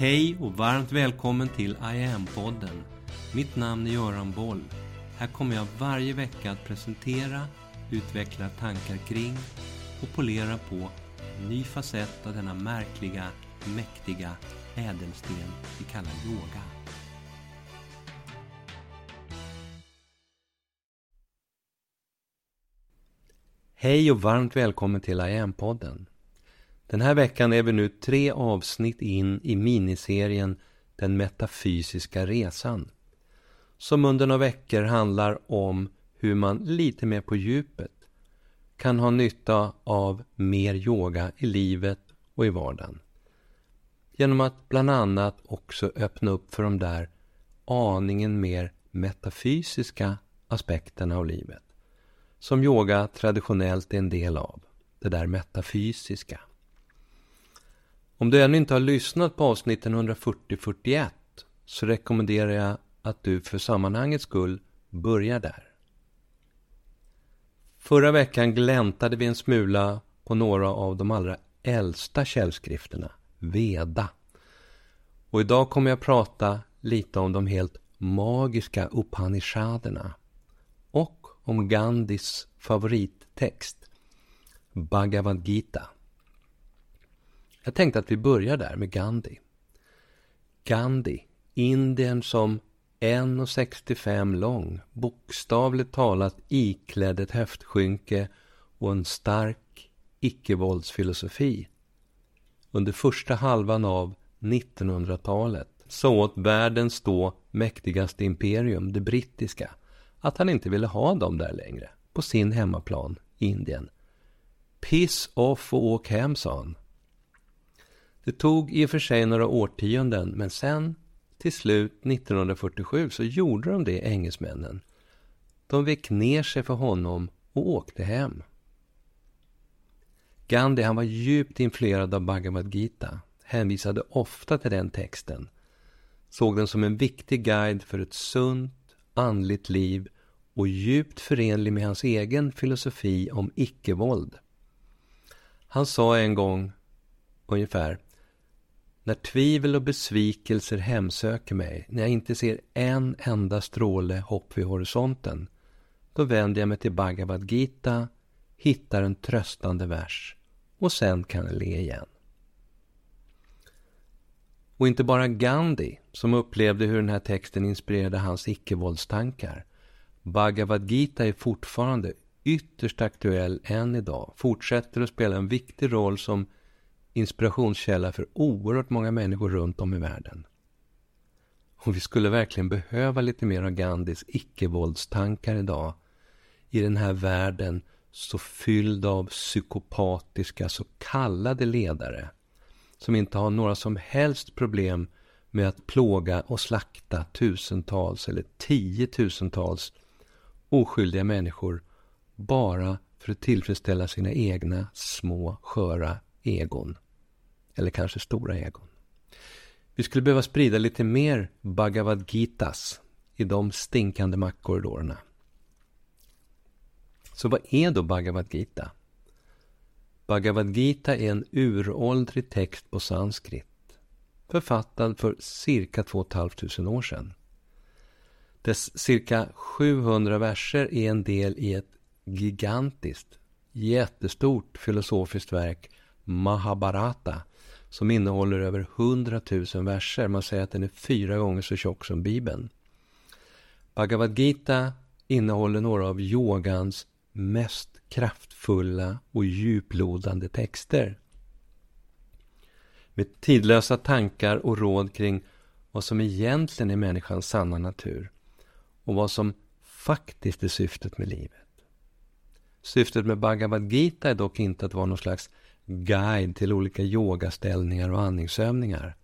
Hej och varmt välkommen till I am-podden. Mitt namn är Göran Boll. Här kommer jag varje vecka att presentera, utveckla tankar kring och polera på en ny facett av denna märkliga, mäktiga ädelsten vi kallar yoga. Hej och varmt välkommen till I am-podden. Den här veckan är vi nu tre avsnitt in i miniserien Den metafysiska resan. Som under några veckor handlar om hur man lite mer på djupet kan ha nytta av mer yoga i livet och i vardagen. Genom att bland annat också öppna upp för de där aningen mer metafysiska aspekterna av livet. Som yoga traditionellt är en del av. Det där metafysiska. Om du ännu inte har lyssnat på avsnitten 140-41 så rekommenderar jag att du för sammanhangets skull börjar där. Förra veckan gläntade vi en smula på några av de allra äldsta källskrifterna, Veda. Och idag kommer jag prata lite om de helt magiska Upanishaderna och om Gandhis favorittext, Bhagavad Gita. Jag tänkte att vi börjar där med Gandhi. Gandhi, Indien som 1,65 lång, bokstavligt talat iklädd ett höftskynke och en stark icke-våldsfilosofi. Under första halvan av 1900-talet sa åt världens då mäktigaste imperium, det brittiska, att han inte ville ha dem där längre, på sin hemmaplan, Indien. Piss off och åk hem, sa han. Det tog i och för sig några årtionden, men sen till slut 1947 så gjorde de det, engelsmännen. De vek ner sig för honom och åkte hem. Gandhi han var djupt influerad av Bhagavad Gita, hänvisade ofta till den texten, såg den som en viktig guide för ett sunt, andligt liv och djupt förenlig med hans egen filosofi om icke-våld. Han sa en gång ungefär när tvivel och besvikelser hemsöker mig, när jag inte ser en enda stråle hopp vid horisonten, då vänder jag mig till Bhagavad Gita, hittar en tröstande vers och sen kan jag le igen. Och inte bara Gandhi, som upplevde hur den här texten inspirerade hans icke-våldstankar. Bhagavad Gita är fortfarande ytterst aktuell än idag, fortsätter att spela en viktig roll som inspirationskälla för oerhört många människor runt om i världen. Och vi skulle verkligen behöva lite mer av Gandhis icke-våldstankar idag i den här världen så fylld av psykopatiska så kallade ledare som inte har några som helst problem med att plåga och slakta tusentals eller tiotusentals oskyldiga människor bara för att tillfredsställa sina egna små sköra egon. Eller kanske stora egon. Vi skulle behöva sprida lite mer Bhagavad Gitas i de stinkande maktkorridorerna. Så vad är då Bhagavad Gita? Bhagavad Gita är en uråldrig text på sanskrit. Författad för cirka 2 500 år sedan. Dess cirka 700 verser är en del i ett gigantiskt, jättestort filosofiskt verk Mahabharata som innehåller över 100 000 verser. Man säger att den är fyra gånger så tjock som Bibeln. Bhagavad Gita innehåller några av yogans mest kraftfulla och djuplodande texter. Med tidlösa tankar och råd kring vad som egentligen är människans sanna natur och vad som faktiskt är syftet med livet. Syftet med Bhagavad Gita är dock inte att vara någon slags guide till olika yogaställningar och andningsövningar.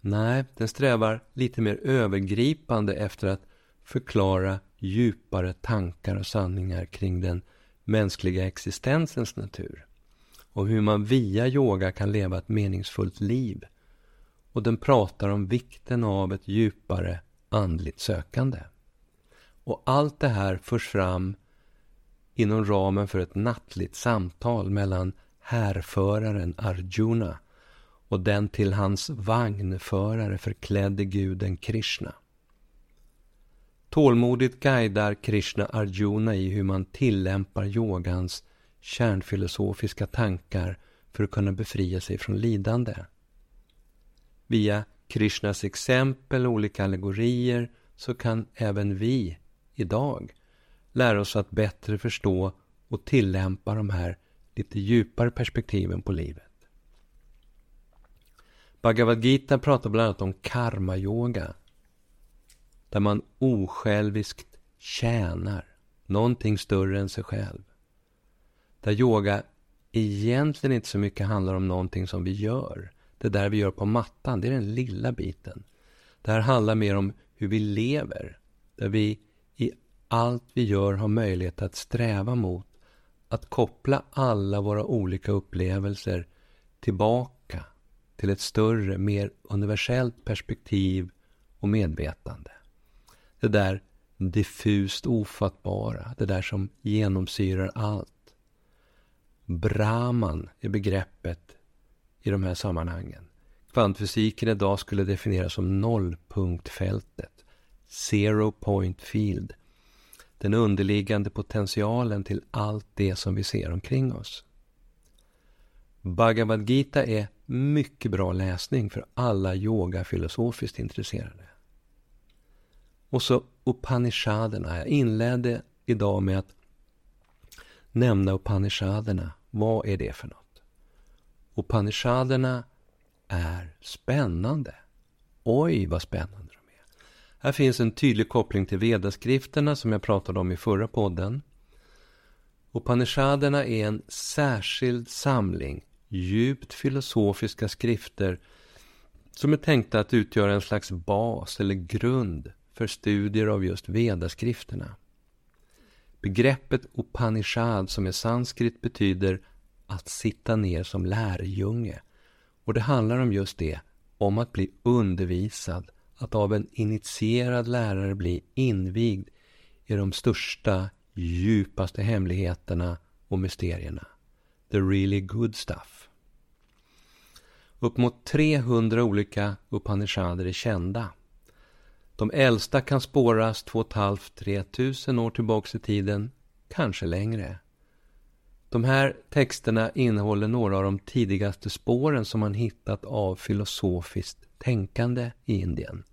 Nej, den strävar lite mer övergripande efter att förklara djupare tankar och sanningar kring den mänskliga existensens natur och hur man via yoga kan leva ett meningsfullt liv. Och den pratar om vikten av ett djupare andligt sökande. Och allt det här förs fram inom ramen för ett nattligt samtal mellan härföraren Arjuna och den till hans vagnförare förklädde guden Krishna. Tålmodigt guidar Krishna Arjuna i hur man tillämpar yogans kärnfilosofiska tankar för att kunna befria sig från lidande. Via Krishnas exempel och olika allegorier så kan även vi idag lära oss att bättre förstå och tillämpa de här lite djupare perspektiven på livet. Bhagavad Gita pratar bland annat om karma-yoga. Där man osjälviskt tjänar någonting större än sig själv. Där yoga egentligen inte så mycket handlar om någonting som vi gör. Det där vi gör på mattan, det är den lilla biten. Det här handlar mer om hur vi lever. Där vi allt vi gör har möjlighet att sträva mot att koppla alla våra olika upplevelser tillbaka till ett större, mer universellt perspektiv och medvetande. Det där diffust ofattbara, det där som genomsyrar allt. Brahman är begreppet i de här sammanhangen. Kvantfysiken idag skulle definieras som nollpunktfältet, zero point field. Den underliggande potentialen till allt det som vi ser omkring oss. Bhagavad Gita är mycket bra läsning för alla yogafilosofiskt intresserade. Och så Upanishaderna. Jag inledde idag med att nämna Upanishaderna. Vad är det för något? Upanishaderna är spännande. Oj, vad spännande. Här finns en tydlig koppling till vedaskrifterna som jag pratade om i förra podden. Upanishaderna är en särskild samling djupt filosofiska skrifter som är tänkta att utgöra en slags bas eller grund för studier av just vedaskrifterna. Begreppet Upanishad som är sanskrit betyder att sitta ner som lärjunge. Och det handlar om just det, om att bli undervisad, att av en initierad lärare bli invigd i de största, djupaste hemligheterna och mysterierna. The really good stuff. Upp mot 300 olika Upanishader är kända. De äldsta kan spåras 2 500-3 tusen år tillbaks i tiden, kanske längre. De här texterna innehåller några av de tidigaste spåren som man hittat av filosofiskt tänkande i Indien.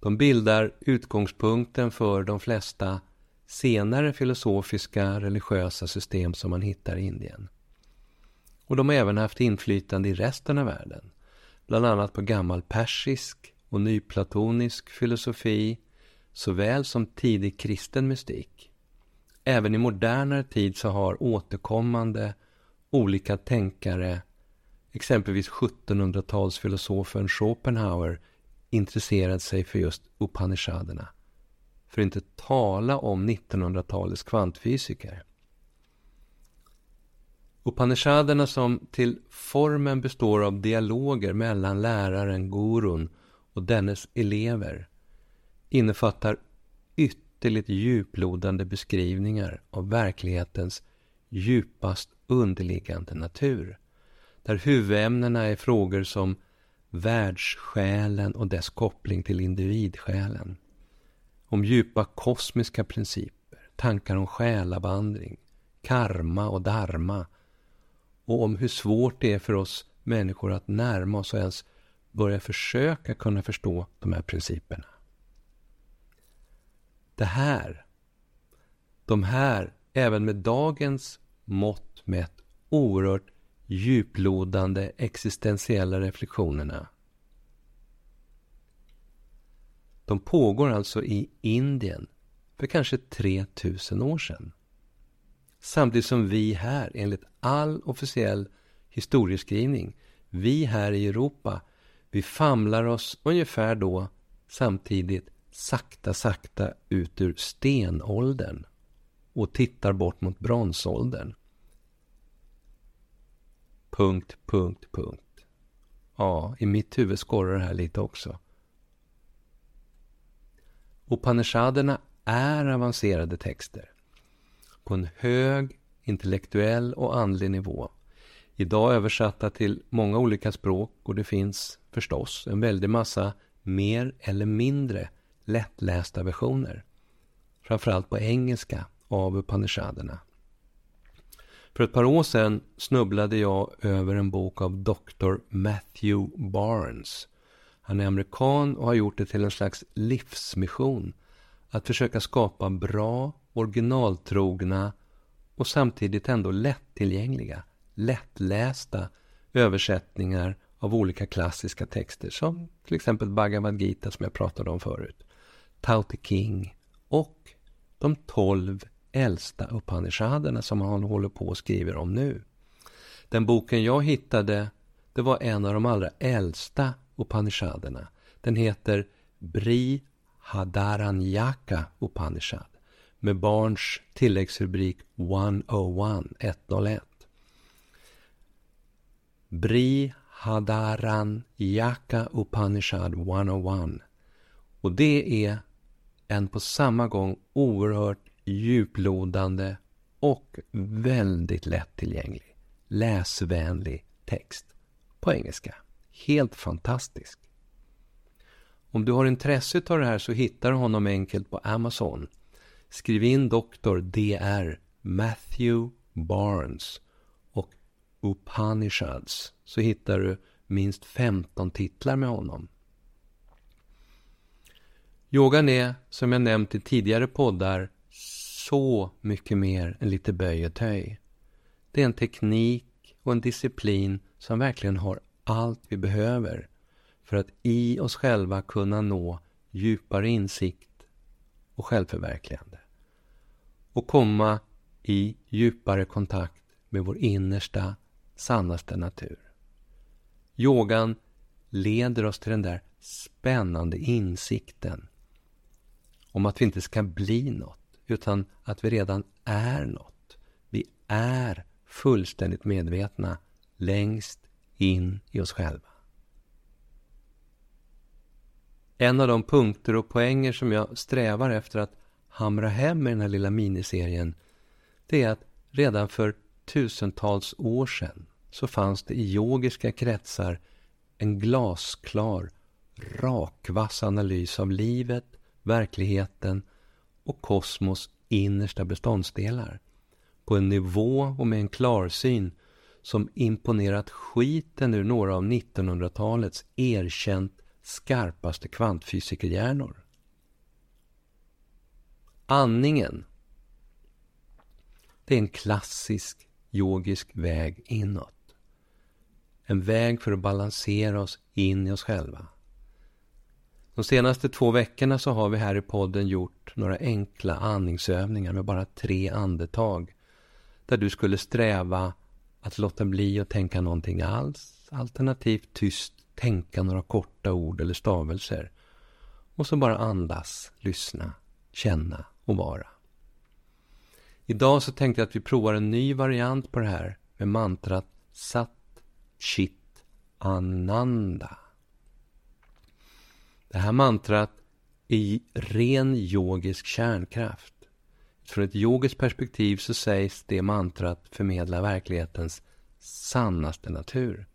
De bildar utgångspunkten för de flesta senare filosofiska religiösa system som man hittar i Indien. Och de har även haft inflytande i resten av världen. Bland annat på gammal persisk och nyplatonisk filosofi såväl som tidig kristen mystik. Även i modernare tid så har återkommande olika tänkare, exempelvis 1700-talsfilosofen Schopenhauer, intresserat sig för just Upanishaderna. För att inte tala om 1900-talets kvantfysiker. Upanishaderna som till formen består av dialoger mellan läraren, gurun och dennes elever innefattar ytterligt djuplodande beskrivningar av verklighetens djupast underliggande natur. Där huvudämnena är frågor som världssjälen och dess koppling till individsjälen. Om djupa kosmiska principer, tankar om själavandring, karma och dharma och om hur svårt det är för oss människor att närma oss och ens börja försöka kunna förstå de här principerna. Det här, de här, även med dagens mått mätt, oerhört djuplodande existentiella reflektionerna. De pågår alltså i Indien för kanske 3000 år sedan. Samtidigt som vi här, enligt all officiell historieskrivning, vi här i Europa, vi famlar oss ungefär då samtidigt sakta, sakta ut ur stenåldern och tittar bort mot bronsåldern. Punkt, punkt, punkt. Ja, i mitt huvud skorrar det här lite också. Upanishaderna är avancerade texter på en hög intellektuell och andlig nivå. Idag översatta till många olika språk och det finns förstås en väldig massa mer eller mindre lättlästa versioner. Framförallt på engelska av Upanishaderna. För ett par år sedan snubblade jag över en bok av Dr. Matthew Barnes. Han är amerikan och har gjort det till en slags livsmission att försöka skapa bra, originaltrogna och samtidigt ändå lättillgängliga, lättlästa översättningar av olika klassiska texter som till exempel Bhagavad Gita som jag pratade om förut, Tao Te King och de tolv äldsta Upanishaderna som han håller på och skriver om nu. Den boken jag hittade, det var en av de allra äldsta Upanishaderna. Den heter Bri Hadaranyaka Upanishad med barns tilläggsrubrik 101, 101. Bri Hadaranyaka Upanishad 101. Och det är en på samma gång oerhört djuplodande och väldigt lättillgänglig, läsvänlig text på engelska. Helt fantastisk. Om du har intresse av det här så hittar du honom enkelt på Amazon. Skriv in Dr. Dr. Matthew Barnes och Upanishads så hittar du minst 15 titlar med honom. Yogan är, som jag nämnt i tidigare poddar, så mycket mer än lite böj och töj. Det är en teknik och en disciplin som verkligen har allt vi behöver för att i oss själva kunna nå djupare insikt och självförverkligande. Och komma i djupare kontakt med vår innersta, sannaste natur. Yogan leder oss till den där spännande insikten om att vi inte ska bli något utan att vi redan är något. Vi är fullständigt medvetna längst in i oss själva. En av de punkter och poänger som jag strävar efter att hamra hem i den här lilla miniserien det är att redan för tusentals år sedan så fanns det i yogiska kretsar en glasklar, rakvass analys av livet, verkligheten och kosmos innersta beståndsdelar på en nivå och med en klarsyn som imponerat skiten ur några av 1900-talets erkänt skarpaste kvantfysikerhjärnor. Andningen det är en klassisk yogisk väg inåt. En väg för att balansera oss in i oss själva. De senaste två veckorna så har vi här i podden gjort några enkla andningsövningar med bara tre andetag. Där du skulle sträva att låta bli att tänka någonting alls. Alternativt tyst tänka några korta ord eller stavelser. Och så bara andas, lyssna, känna och vara. Idag så tänkte jag att vi provar en ny variant på det här med mantrat Sat Chit Ananda. Det här mantrat är ren yogisk kärnkraft. Från ett yogiskt perspektiv så sägs det mantrat förmedla verklighetens sannaste natur.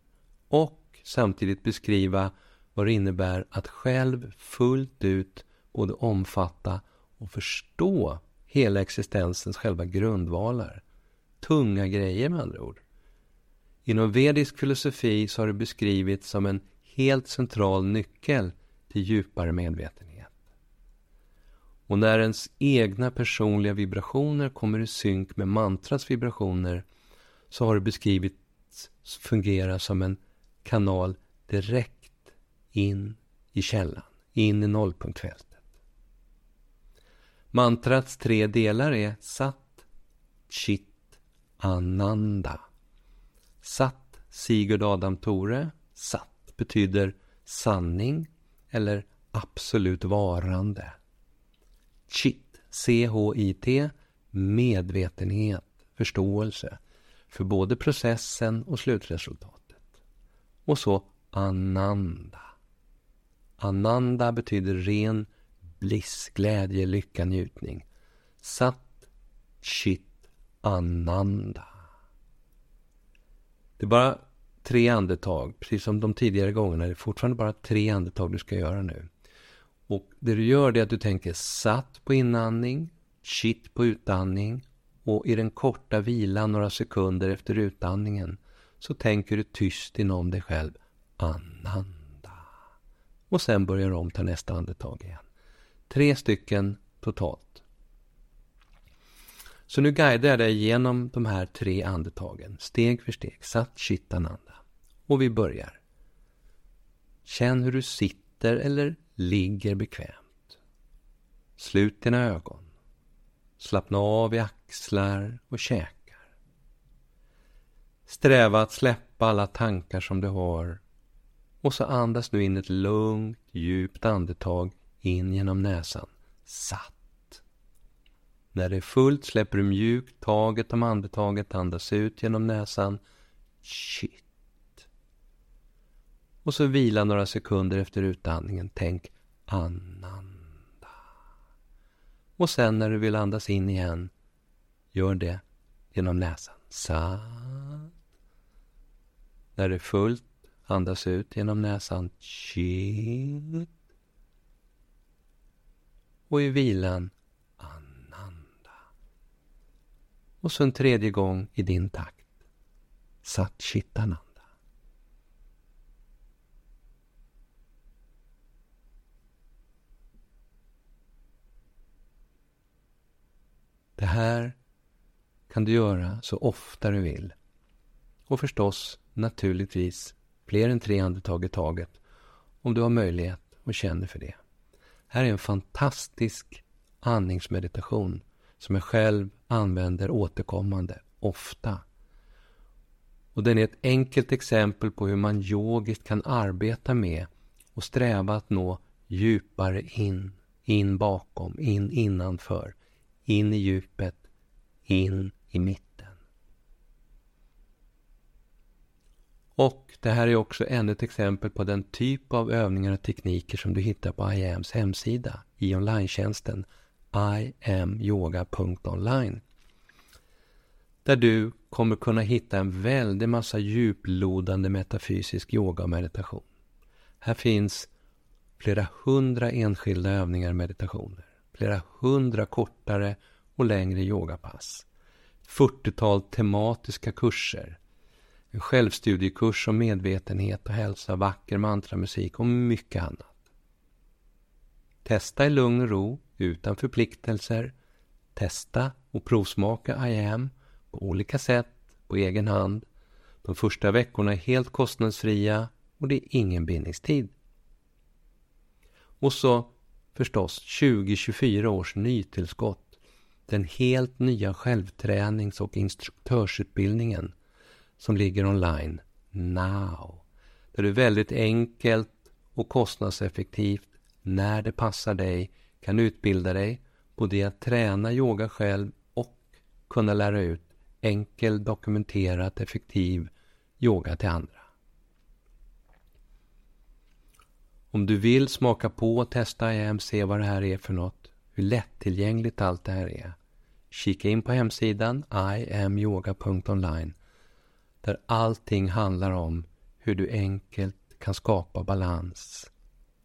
Och samtidigt beskriva vad det innebär att själv fullt ut både omfatta och förstå hela existensens själva grundvalar. Tunga grejer med andra ord. Inom vedisk filosofi så har det beskrivits som en helt central nyckel till djupare medvetenhet. Och när ens egna personliga vibrationer kommer i synk med mantrats vibrationer så har det beskrivits fungera som en kanal direkt in i källan, in i nollpunktfältet. Mantrats tre delar är Sat, Chit, Ananda. Sat, Sigurd Adam Tore. Sat betyder sanning eller absolut varande. Chit, C-H-I-T, medvetenhet, förståelse för både processen och slutresultatet. Och så Ananda. Ananda betyder ren bliss, glädje, lycka, njutning. Sat, Chit, Ananda. Det är bara tre andetag, precis som de tidigare gångerna. Det är fortfarande bara tre andetag du ska göra nu. Och det du gör är att du tänker satt på inandning, shit på utandning och i den korta vilan några sekunder efter utandningen så tänker du tyst inom dig själv ananda. Och sen börjar du om ta nästa andetag igen. Tre stycken totalt. Så nu guidar jag dig genom de här tre andetagen, steg för steg, Sat Chittananda. Och vi börjar. Känn hur du sitter eller ligger bekvämt. Slut dina ögon. Slappna av i axlar och käkar. Sträva att släppa alla tankar som du har. Och så andas nu in ett lugnt, djupt andetag in genom näsan. Satt. När det är fullt släpper du mjukt taget om andetaget, andas ut genom näsan. Shit. Och så vila några sekunder efter utandningen. Tänk ananda. Och sen när du vill andas in igen, gör det genom näsan. Satt. När det är fullt, andas ut genom näsan. Shit och i vilan Ananda. Och så en tredje gång i din takt. Sat Chittananda. Det här kan du göra så ofta du vill. Och förstås, naturligtvis, fler än tre andetag i taget om du har möjlighet och känner för det. Här är en fantastisk andningsmeditation som jag själv använder återkommande, ofta. Och den är ett enkelt exempel på hur man yogiskt kan arbeta med och sträva att nå djupare in, in bakom, in innanför, in i djupet, in i mitten. Och det här är också ännu ett exempel på den typ av övningar och tekniker som du hittar på IAMs hemsida i online-tjänsten iamyoga.online. Där du kommer kunna hitta en väldig massa djuplodande metafysisk yoga och meditation. Här finns flera hundra enskilda övningar och meditationer. Flera hundra kortare och längre yogapass. 40-tal tematiska kurser en självstudiekurs om medvetenhet och hälsa, vacker mantramusik och mycket annat. Testa i lugn och ro, utan förpliktelser. Testa och provsmaka IAM på olika sätt, på egen hand. De första veckorna är helt kostnadsfria och det är ingen bindningstid. Och så förstås 2024 års nytillskott. Den helt nya självtränings och instruktörsutbildningen som ligger online now. Där du väldigt enkelt och kostnadseffektivt när det passar dig kan utbilda dig både i att träna yoga själv och kunna lära ut enkel, dokumenterat, effektiv yoga till andra. Om du vill smaka på och testa IAM, se vad det här är för något, hur lättillgängligt allt det här är. Kika in på hemsidan iamyoga.online där allting handlar om hur du enkelt kan skapa balans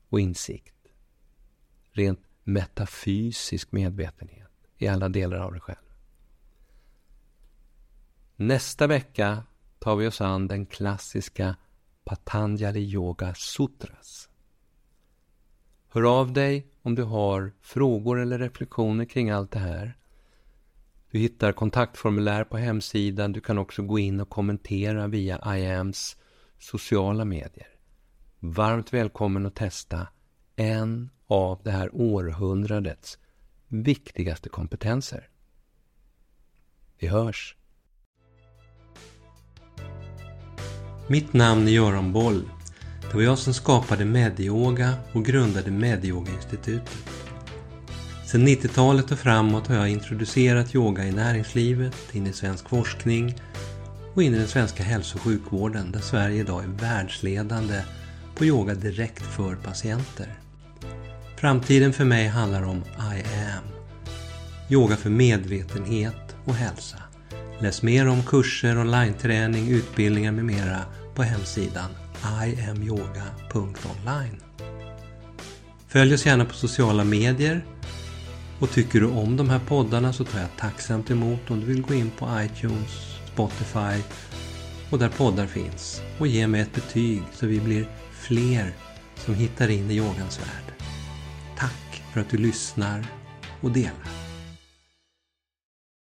och insikt. Rent metafysisk medvetenhet i alla delar av dig själv. Nästa vecka tar vi oss an den klassiska Patanjali Yoga Sutras. Hör av dig om du har frågor eller reflektioner kring allt det här. Du hittar kontaktformulär på hemsidan. Du kan också gå in och kommentera via IAMs sociala medier. Varmt välkommen att testa en av det här århundradets viktigaste kompetenser. Vi hörs! Mitt namn är Göran Boll. Det var jag som skapade Medioga och grundade Medioga-institutet. Sedan 90-talet och framåt har jag introducerat yoga i näringslivet, in i svensk forskning och in i den svenska hälso och sjukvården där Sverige idag är världsledande på yoga direkt för patienter. Framtiden för mig handlar om I am. Yoga för medvetenhet och hälsa. Läs mer om kurser, online-träning, utbildningar med mera på hemsidan iamyoga.online. Följ oss gärna på sociala medier och tycker du om de här poddarna så tar jag tacksamt emot om du vill gå in på iTunes, Spotify och där poddar finns och ge mig ett betyg så vi blir fler som hittar in i yogans värld. För att du lyssnar och delar.